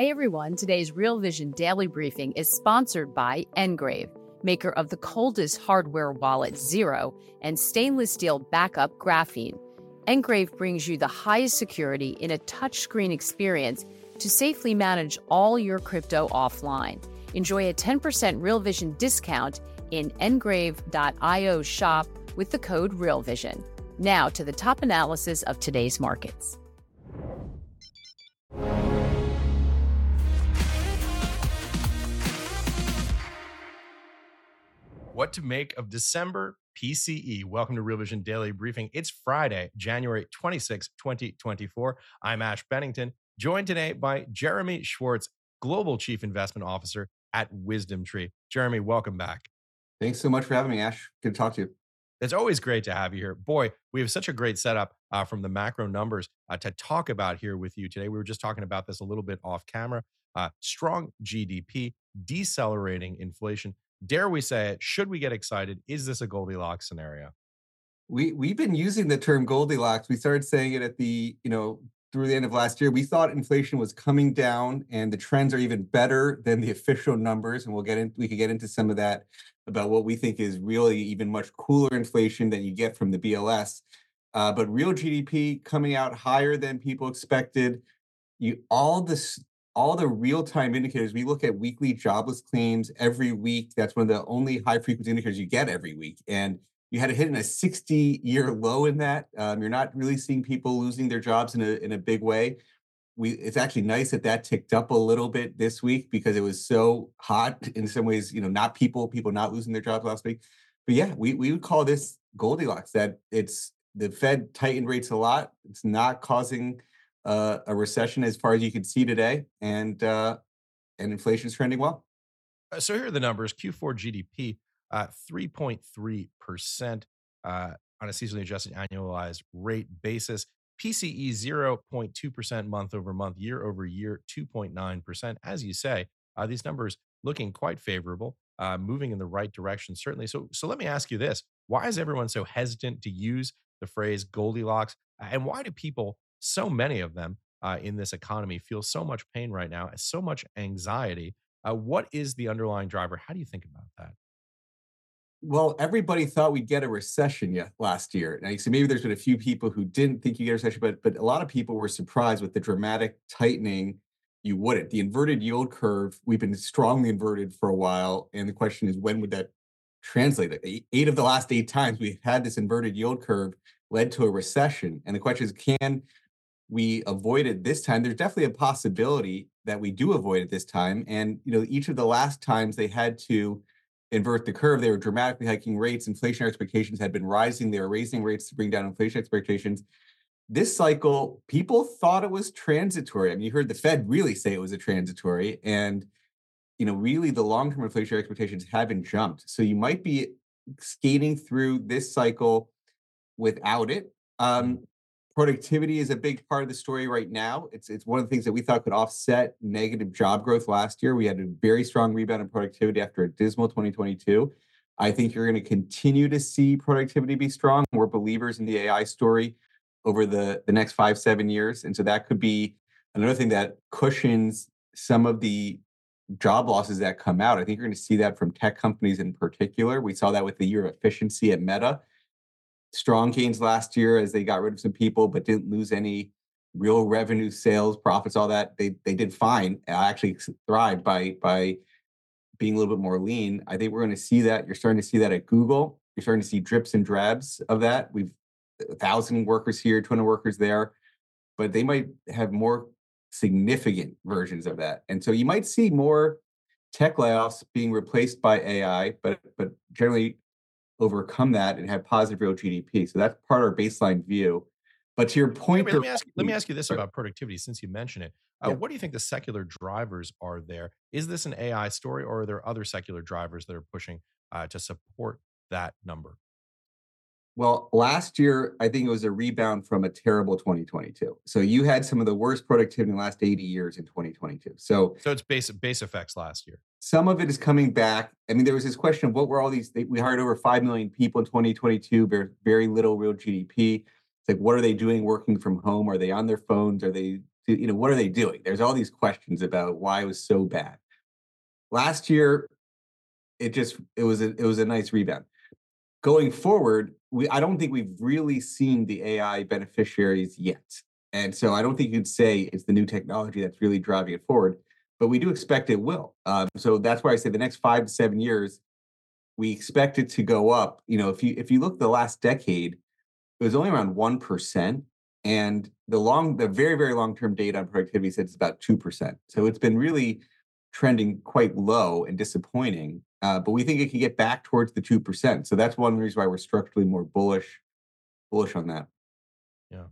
Hey everyone, today's Real Vision Daily Briefing is sponsored by NGRAVE, maker of the coldest hardware wallet Zero and stainless steel backup graphene. NGRAVE brings you the highest security in a touchscreen experience to safely manage all your crypto offline. Enjoy a 10% Real Vision discount in ngrave.io shop with the code RealVision. Now to the top analysis of today's markets. What to make of December PCE. Welcome to Real Vision Daily Briefing. It's Friday, January 26, 2024. I'm Ash Bennington, joined today by Jeremy Schwartz, Global Chief Investment Officer at WisdomTree. Jeremy, welcome back. Thanks so much for having me, Ash. Good to talk to you. It's always great to have you here. Boy, we have such a great setup uh, from the macro numbers uh, to talk about here with you today. We were just talking about this a little bit off camera. Uh, strong GDP, decelerating inflation. Dare we say it? Should we get excited? Is this a Goldilocks scenario? We we've been using the term Goldilocks. We started saying it at the you know through the end of last year. We thought inflation was coming down, and the trends are even better than the official numbers. And we'll get in. We could get into some of that about what we think is really even much cooler inflation than you get from the BLS. Uh, but real GDP coming out higher than people expected. You all this all the real-time indicators we look at weekly jobless claims every week that's one of the only high frequency indicators you get every week and you had a hit in a 60 year low in that um, you're not really seeing people losing their jobs in a, in a big way. We it's actually nice that that ticked up a little bit this week because it was so hot in some ways you know not people people not losing their jobs last week. But yeah we, we would call this goldilocks that it's the fed tightened rates a lot it's not causing uh, a recession as far as you can see today and uh, and inflation is trending well uh, so here are the numbers q4 gdp uh, 3.3% uh, on a seasonally adjusted annualized rate basis PCE 0.2% month over month, year over year 2.9%. As you say, uh, these numbers looking quite favorable, uh, moving in the right direction, certainly. So, so let me ask you this why is everyone so hesitant to use the phrase Goldilocks? And why do people, so many of them uh, in this economy, feel so much pain right now, so much anxiety? Uh, what is the underlying driver? How do you think about that? well, everybody thought we'd get a recession yet last year. Now you see, maybe there's been a few people who didn't think you get a recession, but but a lot of people were surprised with the dramatic tightening. You wouldn't. The inverted yield curve, we've been strongly inverted for a while, and the question is when would that translate? Eight of the last eight times we've had this inverted yield curve led to a recession, and the question is, can we avoid it this time? There's definitely a possibility that we do avoid it this time, and you know, each of the last times they had to invert the curve. They were dramatically hiking rates. Inflation expectations had been rising. They were raising rates to bring down inflation expectations. This cycle, people thought it was transitory. I mean, you heard the Fed really say it was a transitory, and you know, really the long-term inflation expectations haven't jumped. So you might be skating through this cycle without it. Um, productivity is a big part of the story right now. It's it's one of the things that we thought could offset negative job growth last year. We had a very strong rebound in productivity after a dismal 2022. I think you're going to continue to see productivity be strong. We're believers in the AI story over the, the next five, seven years. And so that could be another thing that cushions some of the job losses that come out. I think you're going to see that from tech companies in particular. We saw that with the year of efficiency at Meta strong gains last year as they got rid of some people, but didn't lose any real revenue, sales, profits, all that. They they did fine. I actually thrived by by being a little bit more lean. I think we're going to see that. You're starting to see that at Google. You're starting to see drips and drabs of that. We've a thousand workers here, 200 workers there, but they might have more significant versions of that. And so you might see more tech layoffs being replaced by AI, but but generally overcome that and have positive real GDP. So that's part of our baseline view. But to your point, let me ask let me ask you this about productivity since you mentioned it. Uh, yeah. What do you think the secular drivers are there? Is this an AI story, or are there other secular drivers that are pushing uh, to support that number? Well, last year, I think it was a rebound from a terrible 2022. So you had some of the worst productivity in the last 80 years in 2022. So, so it's base base effects last year. Some of it is coming back. I mean, there was this question of what were all these? we hired over 5 million people in 2022, very, very little real GDP. It's like, what are they doing working from home? Are they on their phones? Are they, you know, what are they doing? There's all these questions about why it was so bad. Last year, it just it was a, it was a nice rebound going forward, we I don't think we've really seen the AI beneficiaries yet. And so I don't think you'd say it's the new technology that's really driving it forward, but we do expect it will. Um, so that's why I say the next five to seven years, we expect it to go up. You know, if you if you look the last decade, it was only around one percent, and the long, the very very long term data on productivity says it's about two percent. So it's been really trending quite low and disappointing. Uh, but we think it can get back towards the two percent. So that's one reason why we're structurally more bullish, bullish on that. Yeah.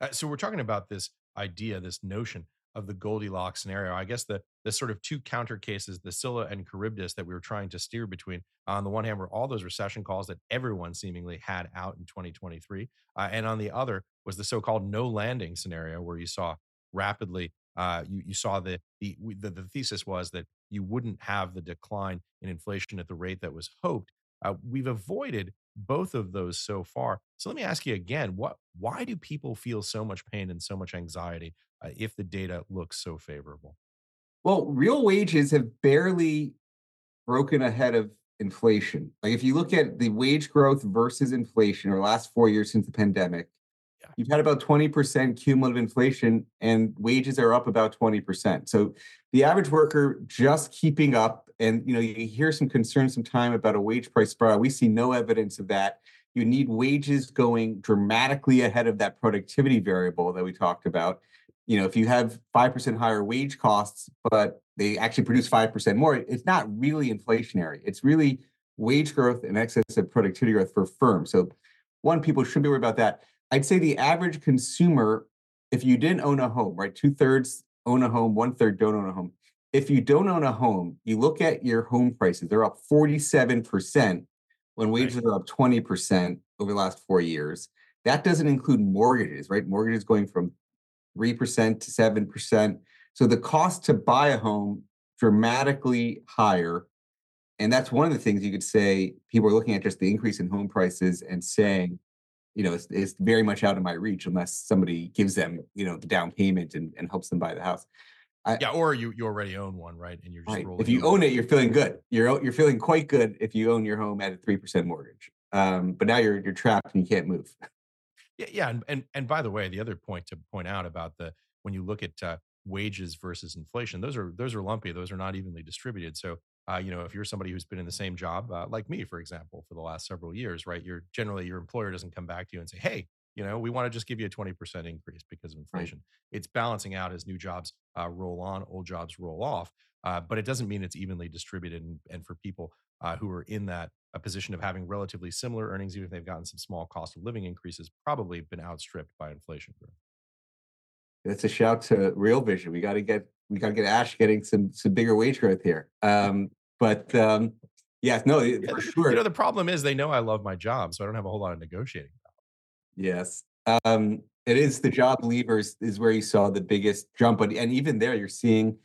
Uh, so we're talking about this idea, this notion of the Goldilocks scenario. I guess the the sort of two counter cases, the Scylla and Charybdis, that we were trying to steer between. On the one hand, were all those recession calls that everyone seemingly had out in 2023, uh, and on the other was the so-called no landing scenario, where you saw rapidly uh, you, you saw the, the, the the thesis was that you wouldn't have the decline in inflation at the rate that was hoped. Uh, we've avoided both of those so far. So let me ask you again: what why do people feel so much pain and so much anxiety uh, if the data looks so favorable? Well, real wages have barely broken ahead of inflation. Like if you look at the wage growth versus inflation over the last four years since the pandemic, You've had about 20% cumulative inflation and wages are up about 20%. So the average worker just keeping up. And you know, you hear some concerns sometime about a wage price spiral. We see no evidence of that. You need wages going dramatically ahead of that productivity variable that we talked about. You know, if you have 5% higher wage costs, but they actually produce 5% more, it's not really inflationary. It's really wage growth in excess of productivity growth for firms. So one, people shouldn't be worried about that. I'd say the average consumer, if you didn't own a home, right, two thirds own a home, one third don't own a home. If you don't own a home, you look at your home prices, they're up 47% when wages right. are up 20% over the last four years. That doesn't include mortgages, right? Mortgages going from 3% to 7%. So the cost to buy a home dramatically higher. And that's one of the things you could say people are looking at just the increase in home prices and saying, you know, it's, it's very much out of my reach unless somebody gives them, you know, the down payment and, and helps them buy the house. I, yeah, or you you already own one, right? And you're just right. if you own it, you're feeling good. You're you're feeling quite good if you own your home at a three percent mortgage. Um, but now you're you're trapped and you can't move. Yeah, yeah, and, and and by the way, the other point to point out about the when you look at uh, wages versus inflation, those are those are lumpy. Those are not evenly distributed. So uh, you know, if you're somebody who's been in the same job, uh, like me, for example, for the last several years, right? You're generally your employer doesn't come back to you and say, "Hey, you know, we want to just give you a 20% increase because of inflation." Right. It's balancing out as new jobs uh, roll on, old jobs roll off, uh, but it doesn't mean it's evenly distributed. And, and for people uh, who are in that a position of having relatively similar earnings, even if they've gotten some small cost of living increases, probably been outstripped by inflation growth. That's a shout to Real Vision. We got to get we got to get Ash getting some some bigger wage growth here. Um, but um, yeah, no, for sure. You know, the problem is they know I love my job, so I don't have a whole lot of negotiating. Yes, um, it is the job levers is where you saw the biggest jump, but and even there, you're seeing.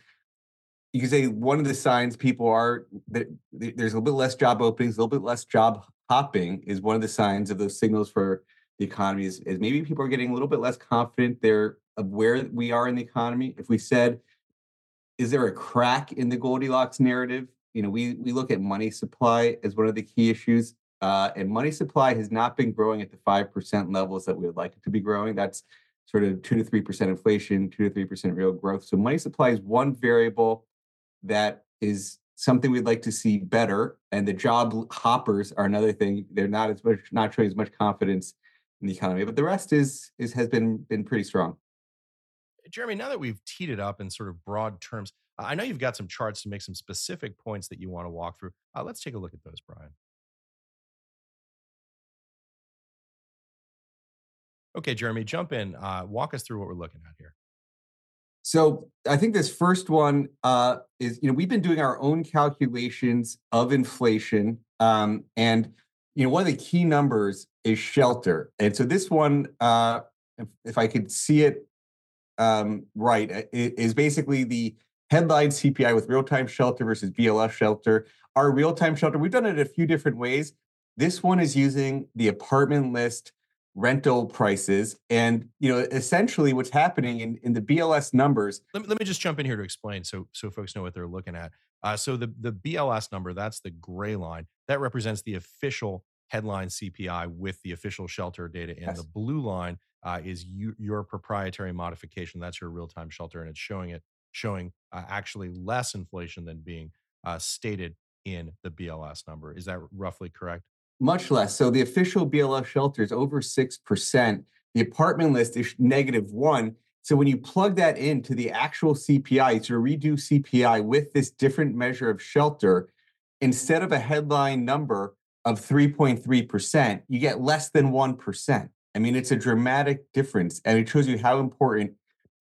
You can say one of the signs people are that there's a little bit less job openings, a little bit less job hopping is one of the signs of those signals for the economy is, is maybe people are getting a little bit less confident there of where we are in the economy. If we said is there a crack in the Goldilocks narrative? You know, we we look at money supply as one of the key issues, uh, and money supply has not been growing at the five percent levels that we would like it to be growing. That's sort of two to three percent inflation, two to three percent real growth. So money supply is one variable that is something we'd like to see better, and the job hoppers are another thing. They're not as much not showing as much confidence in the economy, but the rest is is has been been pretty strong. Jeremy, now that we've teed it up in sort of broad terms, I know you've got some charts to make some specific points that you want to walk through. Uh, let's take a look at those, Brian. Okay, Jeremy, jump in. Uh, walk us through what we're looking at here. So I think this first one uh, is, you know, we've been doing our own calculations of inflation, um, and you know, one of the key numbers is shelter. And so this one, uh, if, if I could see it um, right, uh, is basically the headline CPI with real-time shelter versus BLS shelter. Our real-time shelter, we've done it a few different ways. This one is using the apartment list rental prices. And you know, essentially what's happening in, in the BLS numbers. Let me, let me just jump in here to explain so so folks know what they're looking at. Uh, so the, the BLS number, that's the gray line, that represents the official headline CPI with the official shelter data. And yes. the blue line uh, is you, your proprietary modification. That's your real-time shelter, and it's showing it showing uh, actually less inflation than being uh, stated in the BLS number. Is that roughly correct? Much less. So the official BLS shelter is over 6%. The apartment list is negative one. So when you plug that into the actual CPI, to redo CPI with this different measure of shelter, instead of a headline number of 3.3%, you get less than 1%. I mean, it's a dramatic difference. And it shows you how important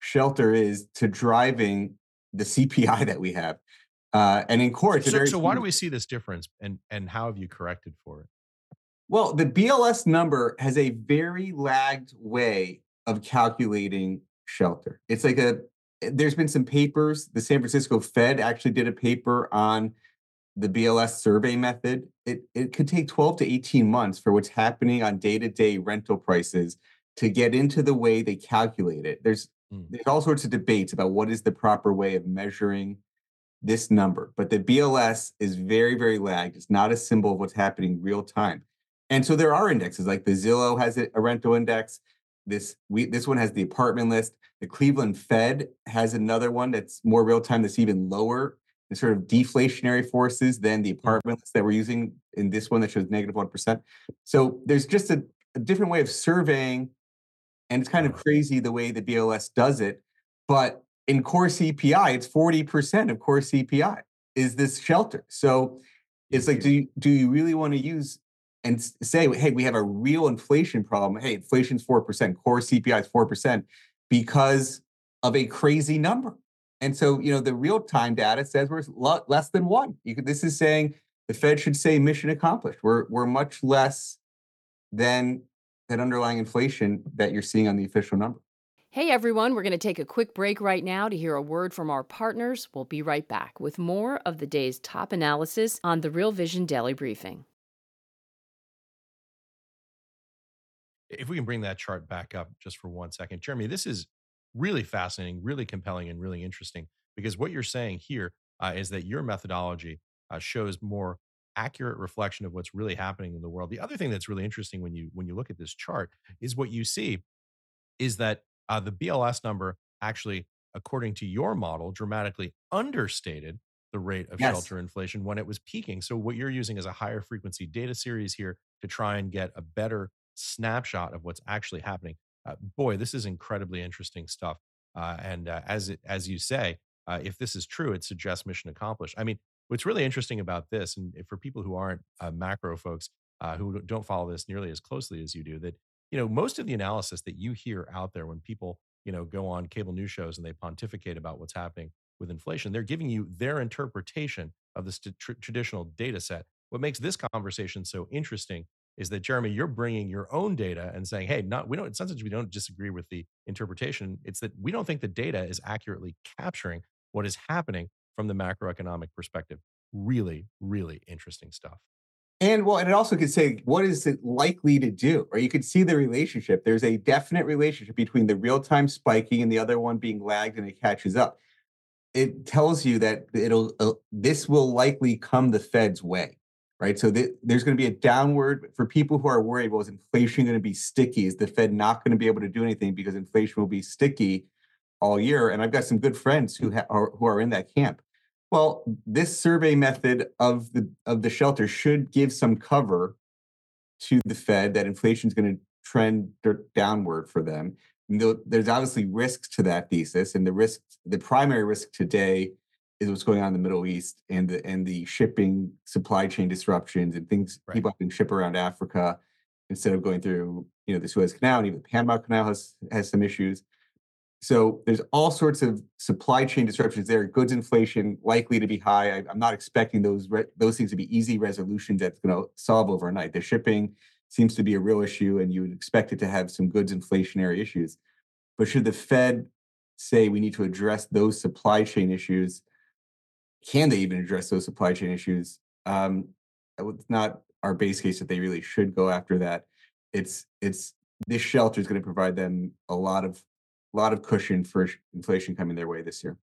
shelter is to driving the CPI that we have. Uh, and in court, so, so why do we see this difference and, and how have you corrected for it? Well, the BLS number has a very lagged way of calculating shelter. It's like a, there's been some papers. The San Francisco Fed actually did a paper on the BLS survey method. It, it could take 12 to 18 months for what's happening on day to day rental prices to get into the way they calculate it. There's, mm. there's all sorts of debates about what is the proper way of measuring this number, but the BLS is very, very lagged. It's not a symbol of what's happening real time. And so there are indexes like the Zillow has a rental index. This we this one has the apartment list. The Cleveland Fed has another one that's more real time. That's even lower sort of deflationary forces than the mm. apartment list that we're using in this one that shows negative one percent. So there's just a, a different way of surveying, and it's kind of crazy the way the BLS does it. But in core CPI, it's forty percent of core CPI is this shelter. So it's like, do you, do you really want to use and say, hey, we have a real inflation problem. Hey, inflation's 4%, core CPI is 4% because of a crazy number. And so, you know, the real time data says we're less than one. Could, this is saying the Fed should say mission accomplished. We're, we're much less than that underlying inflation that you're seeing on the official number. Hey everyone, we're going to take a quick break right now to hear a word from our partners. We'll be right back with more of the day's top analysis on the Real Vision Daily Briefing. If we can bring that chart back up just for one second, Jeremy, this is really fascinating, really compelling, and really interesting because what you're saying here uh, is that your methodology uh, shows more accurate reflection of what's really happening in the world. The other thing that's really interesting when you when you look at this chart is what you see is that uh, the BLS number actually, according to your model, dramatically understated the rate of yes. shelter inflation when it was peaking. So what you're using is a higher frequency data series here to try and get a better snapshot of what's actually happening. Uh, boy, this is incredibly interesting stuff. Uh, and uh, as it, as you say, uh, if this is true, it suggests mission accomplished. I mean, what's really interesting about this, and for people who aren't uh, macro folks uh, who don't follow this nearly as closely as you do, that you know most of the analysis that you hear out there when people you know go on cable news shows and they pontificate about what's happening with inflation, they're giving you their interpretation of this tr- traditional data set. What makes this conversation so interesting is that Jeremy, you're bringing your own data and saying, "Hey, not we don't." It's not that we don't disagree with the interpretation. It's that we don't think the data is accurately capturing what is happening from the macroeconomic perspective. Really, really interesting stuff. And well, and it also could say, what is it likely to do? Or you could see the relationship. There's a definite relationship between the real time spiking and the other one being lagged and it catches up. It tells you that it'll, uh, this will likely come the Fed's way right? So th- there's going to be a downward for people who are worried. Well, is inflation going to be sticky? Is the Fed not going to be able to do anything because inflation will be sticky all year? And I've got some good friends who ha- are who are in that camp. Well, this survey method of the of the shelter should give some cover to the Fed that inflation is going to trend downward for them. There's obviously risks to that thesis, and the risk, the primary risk today is what's going on in the Middle East and the and the shipping supply chain disruptions and things right. people have been ship around Africa instead of going through you know the Suez Canal and even the Panama Canal has has some issues. So there's all sorts of supply chain disruptions there. Goods inflation likely to be high. I, am not expecting those those things to be easy resolutions that's going to solve overnight. The shipping seems to be a real issue, and you would expect it to have some goods inflationary issues. But should the Fed say we need to address those supply chain issues? Can they even address those supply chain issues? Um, it's not our base case that they really should go after that. It's it's this shelter is going to provide them a lot of a lot of cushion for inflation coming their way this year.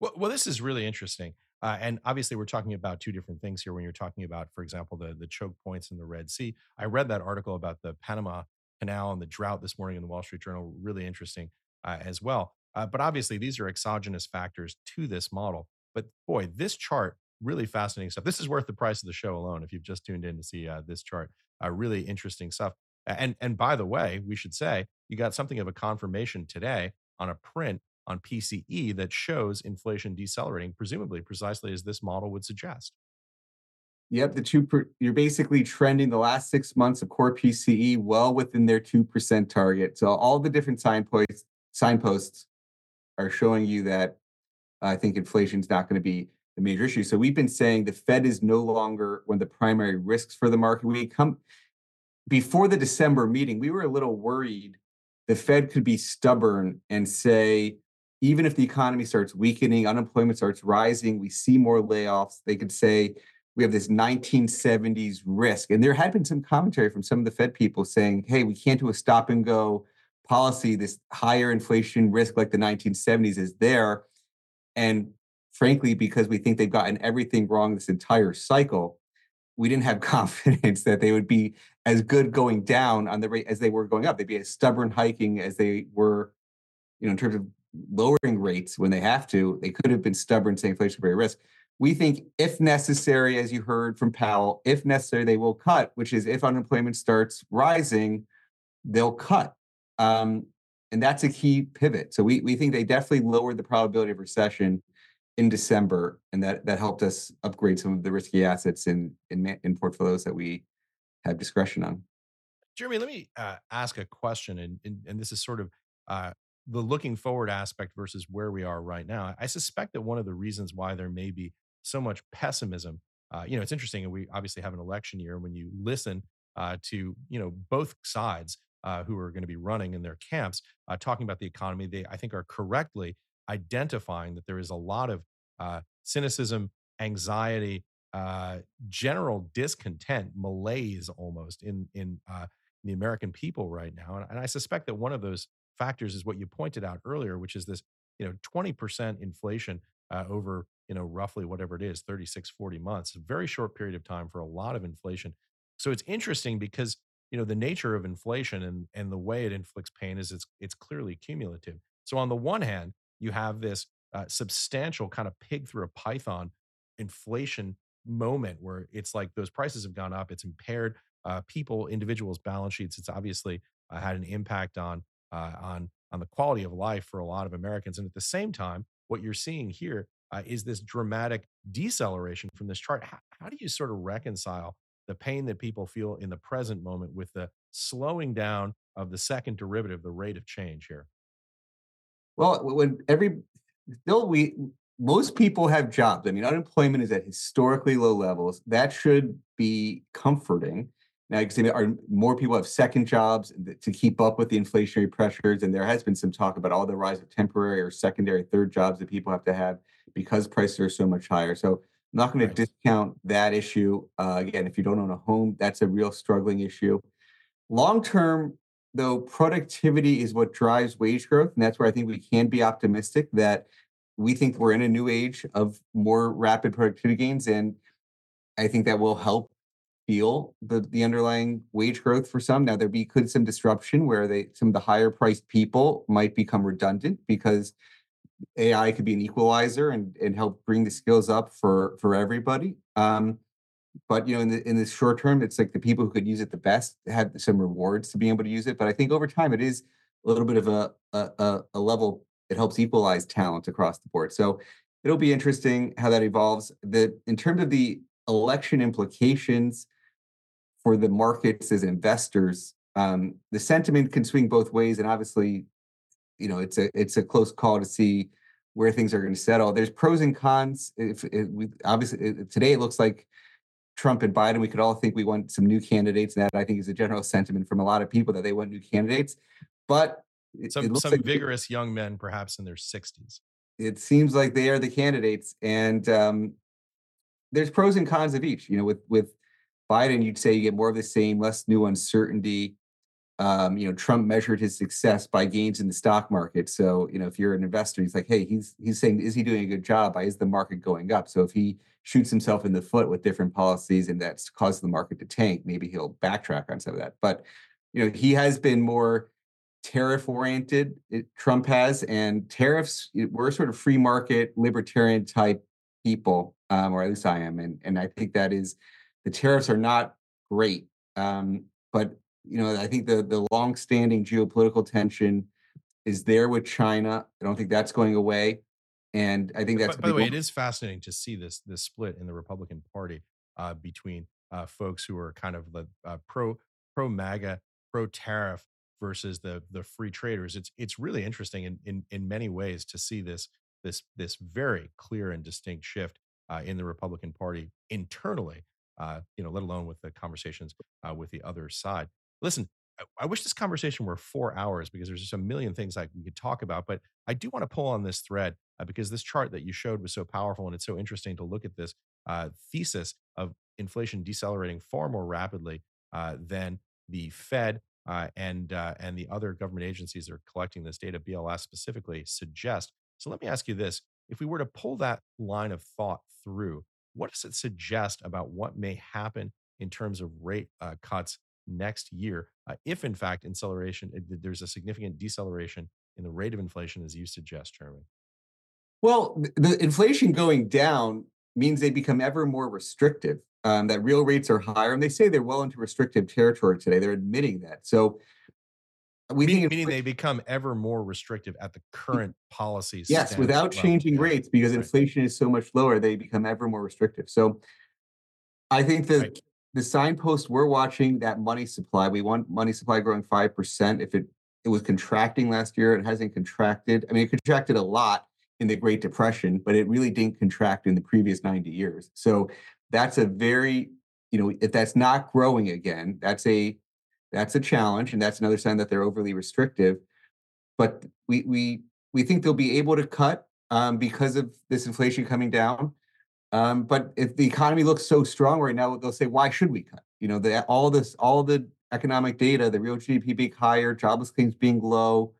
Well, well this is really interesting. Uh, and obviously, we're talking about two different things here. When you're talking about, for example, the the choke points in the Red Sea, I read that article about the Panama Canal and the drought this morning in the Wall Street Journal. Really interesting uh, as well. Uh, but obviously, these are exogenous factors to this model. But boy, this chart really fascinating stuff. This is worth the price of the show alone. If you've just tuned in to see uh, this chart, uh, really interesting stuff. And and by the way, we should say you got something of a confirmation today on a print on PCE that shows inflation decelerating, presumably precisely as this model would suggest. Yep, the two per, you're basically trending the last six months of core PCE well within their two percent target. So all the different signposts signposts are showing you that I think inflation is not going to be the major issue. So we've been saying the Fed is no longer one of the primary risks for the market. We come before the December meeting, we were a little worried the Fed could be stubborn and say, even if the economy starts weakening, unemployment starts rising, we see more layoffs, they could say, we have this 1970s risk. And there had been some commentary from some of the Fed people saying, hey, we can't do a stop and go policy. This higher inflation risk like the 1970s is there. And frankly, because we think they've gotten everything wrong this entire cycle, we didn't have confidence that they would be as good going down on the rate as they were going up. They'd be as stubborn hiking as they were, you know, in terms of lowering rates when they have to. They could have been stubborn saying inflationary risk. We think if necessary, as you heard from Powell, if necessary, they will cut, which is if unemployment starts rising, they'll cut. Um, and that's a key pivot. So we, we think they definitely lowered the probability of recession in December, and that that helped us upgrade some of the risky assets in in, in portfolios that we have discretion on. Jeremy, let me uh, ask a question, and, and, and this is sort of uh, the looking forward aspect versus where we are right now. I suspect that one of the reasons why there may be so much pessimism, uh, you know, it's interesting, and we obviously have an election year. When you listen uh, to you know both sides uh, who are going to be running in their camps uh, talking about the economy, they I think are correctly identifying that there is a lot of uh, cynicism, anxiety, uh, general discontent, malaise almost in in, uh, the American people right now. And, and, I suspect that one of those factors is what you pointed out earlier, which is this you know 20% inflation uh, over you know roughly whatever it is 36 40 months a very short period of time for a lot of inflation so it's interesting because you know the nature of inflation and and the way it inflicts pain is it's it's clearly cumulative. So on the one hand you have this uh, substantial kind of pig through a python inflation moment where it's like those prices have gone up it's impaired uh, people individuals balance sheets it's obviously uh, had an impact on uh, on on the quality of life for a lot of americans. And at the same time what you're seeing here uh, is this dramatic deceleration from this chart. How, how do you sort of reconcile the pain that people feel in the present moment with the slowing down of the second derivative the rate of change here well, when every still we most people have jobs. I mean, unemployment is at historically low levels. That should be comforting. Now, you can are more people have second jobs to keep up with the inflationary pressures, and there has been some talk about all the rise of temporary or secondary, third jobs that people have to have because prices are so much higher. So, I'm not going right. to discount that issue. Uh, again, if you don't own a home, that's a real struggling issue. Long term, though productivity is what drives wage growth and that's where i think we can be optimistic that we think we're in a new age of more rapid productivity gains and i think that will help feel the, the underlying wage growth for some now there be could some disruption where they some of the higher priced people might become redundant because ai could be an equalizer and, and help bring the skills up for for everybody um, but you know in the in the short term it's like the people who could use it the best have some rewards to be able to use it but i think over time it is a little bit of a a, a level it helps equalize talent across the board. So it'll be interesting how that evolves. The in terms of the election implications for the markets as investors, um, the sentiment can swing both ways, and obviously, you know, it's a it's a close call to see where things are going to settle. There's pros and cons. If it, we, obviously it, today it looks like Trump and Biden, we could all think we want some new candidates, and that I think is a general sentiment from a lot of people that they want new candidates. But it, some, some like vigorous young men, perhaps in their 60s. It seems like they are the candidates, and um, there's pros and cons of each. You know, with with Biden, you'd say you get more of the same, less new uncertainty. Um, you know, Trump measured his success by gains in the stock market. So, you know, if you're an investor, he's like, hey, he's he's saying, is he doing a good job? Is the market going up? So if he shoots himself in the foot with different policies and that's caused the market to tank, maybe he'll backtrack on some of that. But you know, he has been more tariff oriented. Trump has, and tariffs. We're sort of free market libertarian type people, um, or at least I am, and and I think that is the tariffs are not great. Um, but you know, I think the the long-standing geopolitical tension is there with China. I don't think that's going away, and I think that's. By, by the way, it is fascinating to see this this split in the Republican Party uh, between uh, folks who are kind of the uh, pro pro MAGA, pro tariff versus the the free traders. It's it's really interesting in in in many ways to see this this this very clear and distinct shift uh, in the Republican Party internally. Uh, you know, let alone with the conversations uh, with the other side. Listen, I, wish this conversation were four hours because there's just a million things like we could talk about. But I do want to pull on this thread uh, because this chart that you showed was so powerful, and it's so interesting to look at this uh, thesis of inflation decelerating far more rapidly uh, than the Fed uh, and uh, and the other government agencies that are collecting this data, BLS specifically, suggest. So let me ask you this: If we were to pull that line of thought through, what does it suggest about what may happen in terms of rate cuts next year, uh, if in fact acceleration, there's a significant deceleration in the rate of inflation, as you suggest, Chairman? Well, the inflation going down means they become ever more restrictive. Um, that real rates are higher, and they say they're well into restrictive territory today. They're admitting that. So we meaning, think meaning they become ever more restrictive at the current policies. Yes, without changing rates, because right. inflation is so much lower, they become ever more restrictive. So I think that right the signpost we're watching that money supply. We want money supply growing five percent. If it it was contracting last year, it hasn't contracted. I mean, it contracted a lot in the Great Depression, but it really didn't contract in the previous 90 years. So that's a very, you know, if that's not growing again, that's a that's a challenge, and that's another sign that they're overly restrictive. But we we we think they'll be able to cut um, because of this inflation coming down. Um, but if the economy looks so strong right now, they'll say, why should we cut? You know, the, all this, all the economic data, the real GDP being higher, jobless claims being low,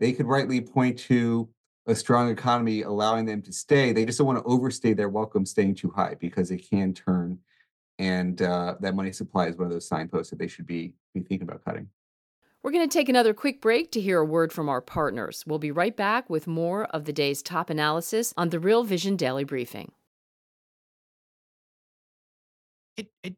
they could rightly point to a strong economy allowing them to stay. They just don't want to overstay their welcome staying too high because it can turn. And uh, that money supply is one of those signposts that they should be, be thinking about cutting. We're going to take another quick break to hear a word from our partners. We'll be right back with more of the day's top analysis on the Real Vision Daily Briefing.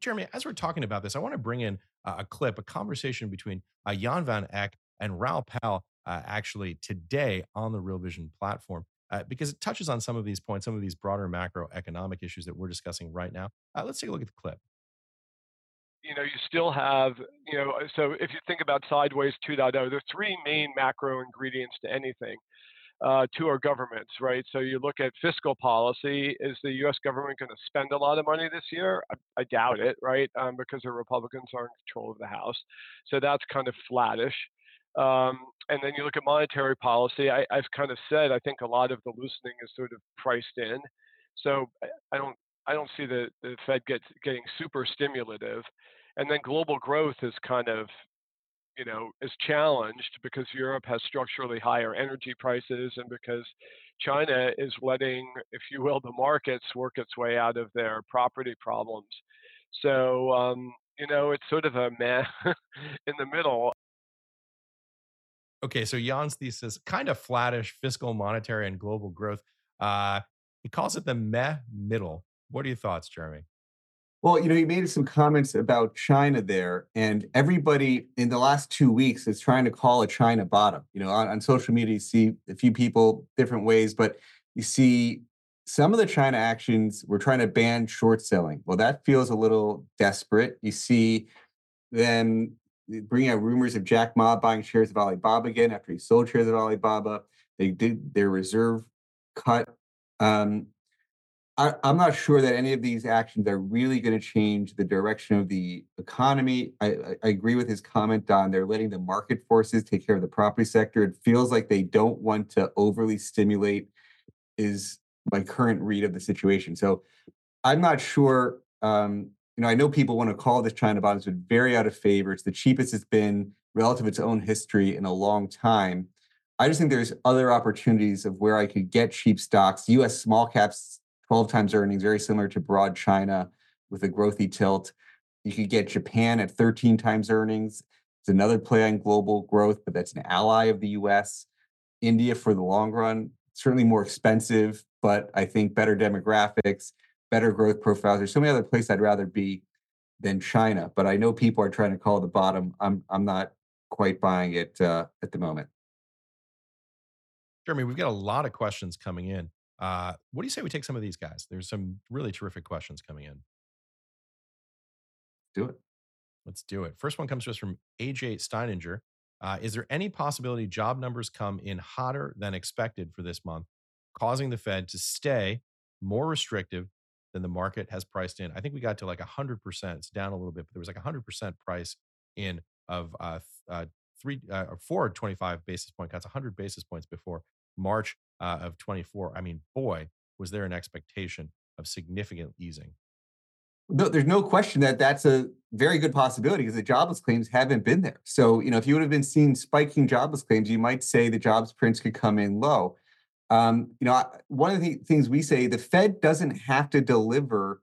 Jeremy, as we're talking about this, I want to bring in uh, a clip, a conversation between uh, Jan van Eck and Raoul Pal uh, actually today on the Real Vision platform. Uh, because it touches on some of these points, some of these broader macroeconomic issues that we're discussing right now. Uh, let's take a look at the clip. You know, you still have, you know, so if you think about Sideways 2.0, there are three main macro ingredients to anything uh, to our governments, right? So you look at fiscal policy. Is the U.S. government going to spend a lot of money this year? I, I doubt it, right? Um, because the Republicans are in control of the House. So that's kind of flattish. Um, and then you look at monetary policy. I, have kind of said I think a lot of the loosening is sort of priced in. So I don't I don't see the, the Fed gets getting super stimulative. And then global growth is kind of you know, is challenged because Europe has structurally higher energy prices and because China is letting, if you will, the markets work its way out of their property problems. So, um, you know, it's sort of a meh in the middle. Okay, so Jan's thesis, kind of flattish fiscal, monetary, and global growth. Uh, he calls it the meh middle. What are your thoughts, Jeremy? Well, you know, he made some comments about China there, and everybody in the last two weeks is trying to call a China bottom. You know, on, on social media, you see a few people different ways, but you see some of the China actions were trying to ban short selling. Well, that feels a little desperate. You see them bringing out rumors of Jack Ma buying shares of Alibaba again after he sold shares of Alibaba. They did their reserve cut. Um, I, am not sure that any of these actions are really going to change the direction of the economy. I, I, agree with his comment on they're letting the market forces take care of the property sector. It feels like they don't want to overly stimulate, is my current read of the situation. So I'm not sure. Um, you know, I know people want to call this China bonds, but very out of favor. It's the cheapest it's been relative to its own history in a long time. I just think there's other opportunities of where I could get cheap stocks. U.S. small caps 12 times earnings, very similar to broad China with a growthy tilt. You could get Japan at 13 times earnings. It's another play on global growth, but that's an ally of the US. India for the long run, certainly more expensive, but I think better demographics, better growth profiles. There's so many other places I'd rather be than China, but I know people are trying to call the bottom. I'm I'm not quite buying it uh, at the moment. Jeremy, we've got a lot of questions coming in. Uh, what do you say we take some of these guys? There's some really terrific questions coming in. Do it. Let's do it. First one comes to us from AJ Steininger. Uh, is there any possibility job numbers come in hotter than expected for this month, causing the Fed to stay more restrictive than the market has priced in? I think we got to like 100%. It's down a little bit, but there was like 100% price in of uh, uh, three uh, or four 25 basis point cuts, 100 basis points before March uh, of 24. I mean, boy, was there an expectation of significant easing. No, there's no question that that's a very good possibility because the jobless claims haven't been there. So, you know, if you would have been seeing spiking jobless claims, you might say the jobs prints could come in low. Um, you know, one of the things we say the Fed doesn't have to deliver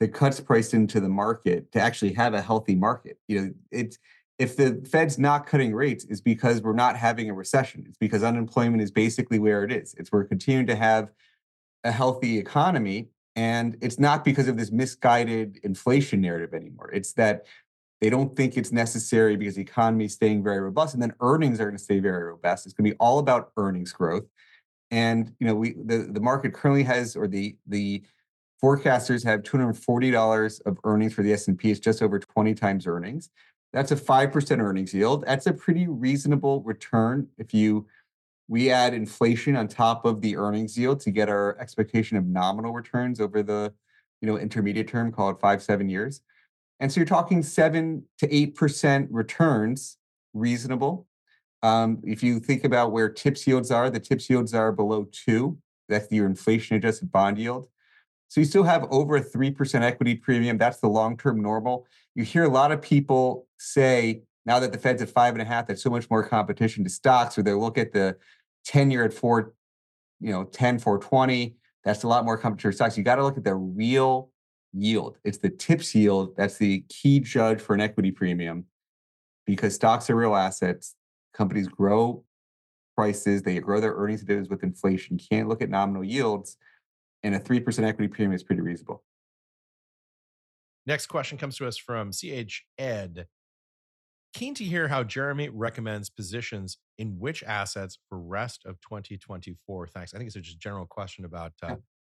the cuts priced into the market to actually have a healthy market. You know, it's if the Fed's not cutting rates, is because we're not having a recession. It's because unemployment is basically where it is. It's we're continuing to have a healthy economy. And it's not because of this misguided inflation narrative anymore. It's that they don't think it's necessary because the economy is staying very robust, and then earnings are going to stay very robust. It's going to be all about earnings growth. And you know, we the, the market currently has, or the the forecasters have $240 of earnings for the S&P. It's just over 20 times earnings. That's a 5% earnings yield. That's a pretty reasonable return if you we add inflation on top of the earnings yield to get our expectation of nominal returns over the you know intermediate term, call it five, seven years. And so you're talking seven to eight percent returns, reasonable. Um, if you think about where TIPS yields are, the TIPS yields are below two. That's your inflation adjusted bond yield. So you still have over a 3% equity premium. That's the long term normal. You hear a lot of people say now that the Fed's at five and a half, there's so much more competition to stocks, or they look at the 10 year at four, you know, 10, 420. That's a lot more competition to stocks. You got to look at the real yield. It's the TIPS yield that's the key judge for an equity premium because stocks are real assets. Companies grow prices, they grow their earnings and dividends with inflation. You can't look at nominal yields and a 3% equity premium is pretty reasonable. Next question comes to us from CH Ed. Keen to hear how Jeremy recommends positions in which assets for rest of 2024. Thanks. I think it's just a just general question about uh,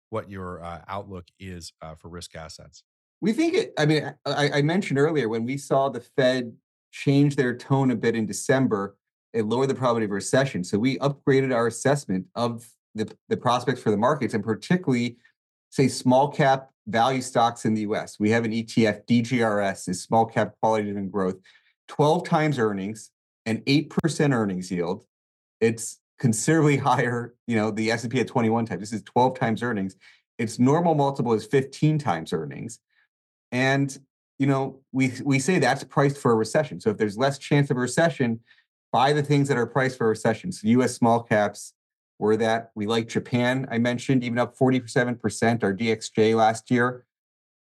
what your uh, outlook is uh, for risk assets. We think it, I mean, I, I mentioned earlier when we saw the Fed change their tone a bit in December, it lowered the probability of recession. So we upgraded our assessment of the, the prospects for the markets and particularly say small cap value stocks in the US. We have an ETF, DGRS, is small cap quality driven growth, 12 times earnings and 8% earnings yield. It's considerably higher, you know, the S&P at 21 times. This is 12 times earnings. Its normal multiple is 15 times earnings. And you know, we we say that's priced for a recession. So if there's less chance of a recession, buy the things that are priced for a recession. So US small caps, were that. We like Japan, I mentioned, even up 47%, our DXJ last year.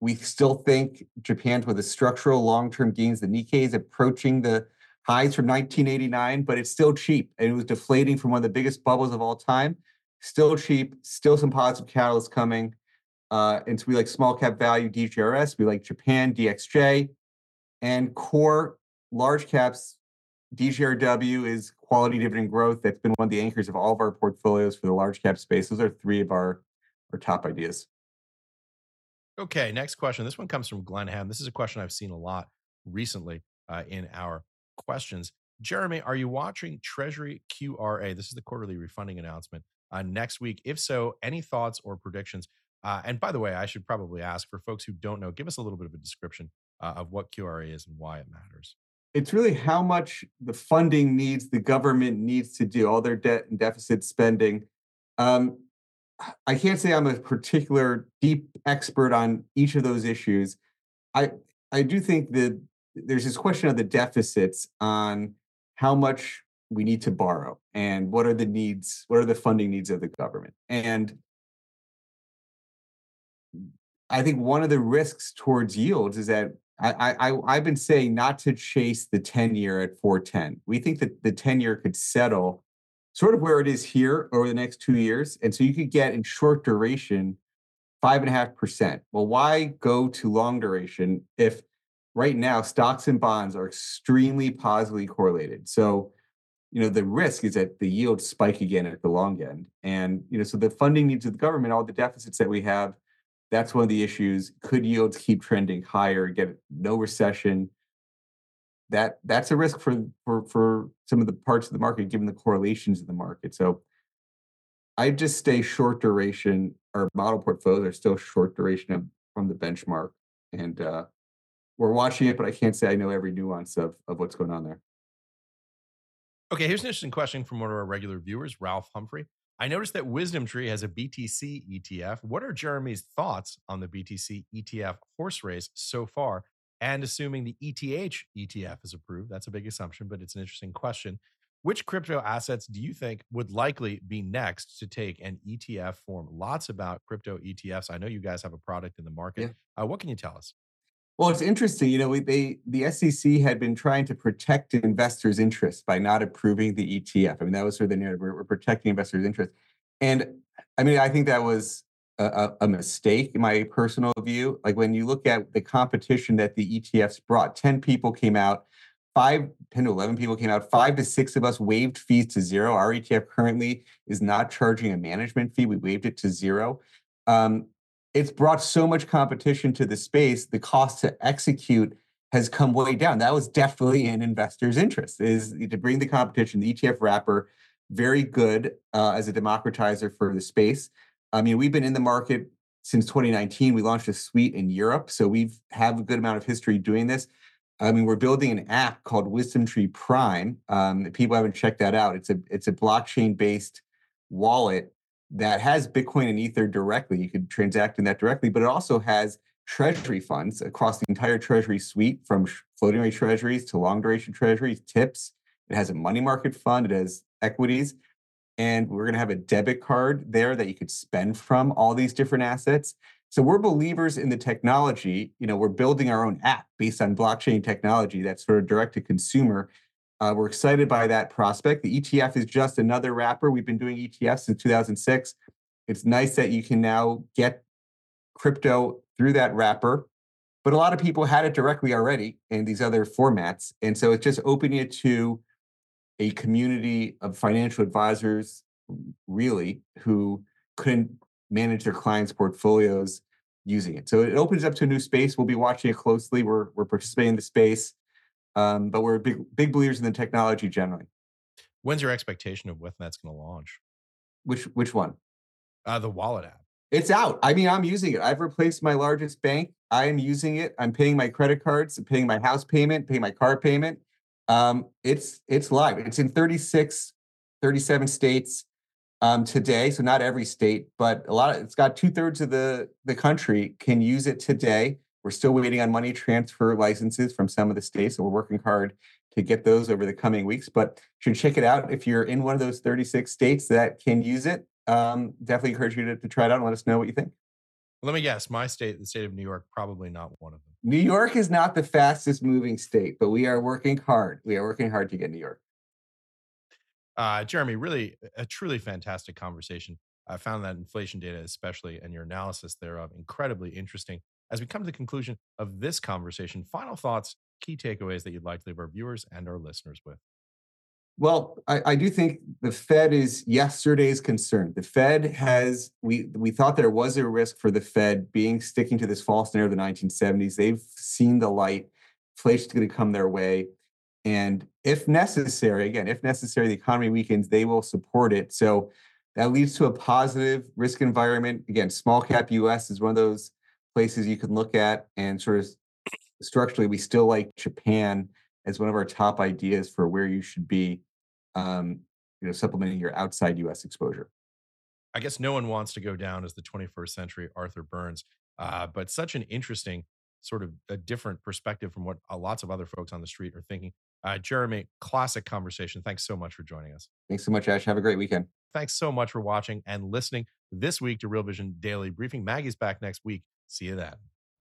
We still think Japan's with the structural long term gains. The Nikkei is approaching the highs from 1989, but it's still cheap. And it was deflating from one of the biggest bubbles of all time. Still cheap, still some positive catalysts coming. Uh, and so we like small cap value DGRS, we like Japan, DXJ, and core large caps. DGRW is quality dividend growth. That's been one of the anchors of all of our portfolios for the large cap space. Those are three of our our top ideas. Okay, next question. This one comes from Glenn Ham. This is a question I've seen a lot recently uh, in our questions. Jeremy, are you watching Treasury QRA? This is the quarterly refunding announcement uh, next week. If so, any thoughts or predictions? Uh, and by the way, I should probably ask for folks who don't know, give us a little bit of a description uh, of what QRA is and why it matters. It's really how much the funding needs, the government needs to do all their debt and deficit spending. Um, I can't say I'm a particular deep expert on each of those issues. I I do think that there's this question of the deficits on how much we need to borrow and what are the needs, what are the funding needs of the government. And I think one of the risks towards yields is that I, I I've been saying not to chase the 10 year at 410. We think that the 10 year could settle sort of where it is here over the next two years. And so you could get in short duration five and a half percent. Well, why go to long duration if right now stocks and bonds are extremely positively correlated? So, you know, the risk is that the yields spike again at the long end. And, you know, so the funding needs of the government, all the deficits that we have, that's one of the issues. Could yields keep trending higher, get no recession? That that's a risk for for for some of the parts of the market given the correlations in the market. So i just stay short duration. Our model portfolios are still short duration from the benchmark and uh, we're watching it but i can't say i know every nuance of of what's going on there. Okay here's an interesting question from one of our regular viewers ralph humphrey. I noticed that WisdomTree has a btc etf what are jeremy's thoughts on the btc etf horse race so far and assuming the ETH ETF is approved, that's a big assumption, but it's an interesting question. Which crypto assets do you think would likely be next to take an ETF form? Lots about crypto ETFs. I know you guys have a product in the market. Yeah. Uh, what can you tell us? Well, it's interesting. You know, we, they the SEC had been trying to protect investors' interests by not approving the ETF. I mean, that was sort of the narrative. We're, we're protecting investors' interests, and I mean, I think that was a, a, mistake, in my personal view. Like when you look at the competition that the ETFs brought, 10 people came out, five, 10 to 11 people came out, five to six of us waived fees to zero. Our ETF currently is not charging a management fee. We waived it to zero. Um, it's brought so much competition to the space, the cost to execute has come way down. That was definitely in investors' interest, is to bring the competition, the ETF wrapper, very good uh, as a democratizer for the space. I mean, we've been in the market since 2019. We launched a suite in Europe, so we've have a good amount of history doing this. I mean, we're building an app called WisdomTree Prime. Um, people haven't checked that out. It's a it's a blockchain based wallet that has Bitcoin and Ether directly. You could transact in that directly, but it also has treasury funds across the entire treasury suite from floating rate treasuries to long duration treasuries, tips. It has a money market fund. It has equities and we're going to have a debit card there that you could spend from all these different assets. So we're believers in the technology. You know, we're building our own app based on blockchain technology that's sort of direct to consumer. Uh, we're excited by that prospect. The ETF is just another wrapper. We've been doing ETFs since 2006. It's nice that you can now get crypto through that wrapper, but a lot of people had it directly already in these other formats. And so it's just opening it to a community of financial advisors, really, who couldn't manage their clients' portfolios using it. So it opens up to a new space. We'll be watching it closely. We're we're participating in the space, um, but we're big big believers in the technology generally. When's your expectation of when that's going to launch? Which which one? Uh, the wallet app. It's out. I mean, I'm using it. I've replaced my largest bank. I am using it. I'm paying my credit cards, I'm paying my house payment, paying my car payment. Um, it's it's live. It's in 36, 37 states um, today. So not every state, but a lot of it's got two thirds of the the country can use it today. We're still waiting on money transfer licenses from some of the states, so we're working hard to get those over the coming weeks. But you should check it out if you're in one of those 36 states that can use it. Um, definitely encourage you to, to try it out and let us know what you think. Let me guess. My state, the state of New York, probably not one of them. New York is not the fastest moving state, but we are working hard. We are working hard to get New York. Uh, Jeremy, really a truly fantastic conversation. I found that inflation data, especially, and your analysis thereof, incredibly interesting. As we come to the conclusion of this conversation, final thoughts, key takeaways that you'd like to leave our viewers and our listeners with. Well, I, I, do think the Fed is yesterday's concern. The Fed has we we thought there was a risk for the Fed being sticking to this false narrative of the 1970s. They've seen the light. Inflation's going to come their way, and if necessary, again, if necessary, the economy weakens, they will support it. So that leads to a positive risk environment. Again, small cap US is one of those places you can look at, and sort of structurally, we still like Japan as one of our top ideas for where you should be um, you know, supplementing your outside U.S. exposure. I guess no one wants to go down as the 21st century Arthur Burns, uh, but such an interesting sort of a different perspective from what uh, lots of other folks on the street are thinking. Uh, Jeremy, classic conversation. Thanks so much for joining us. Thanks so much, Ash. Have a great weekend. Thanks so much for watching and listening this week to Real Vision Daily Briefing. Maggie's back next week. See you then.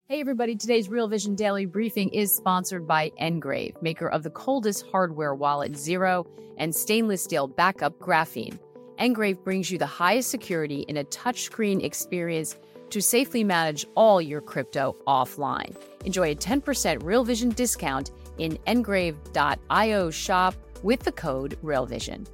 Hey, everybody. Today's Real Vision Daily Briefing is sponsored by NGRAVE, maker of the coldest hardware wallet, Zero, and stainless steel backup graphene. NGRAVE brings you the highest security in a touchscreen experience to safely manage all your crypto offline. Enjoy a 10% Real Vision discount in ngrave.io shop with the code RealVision.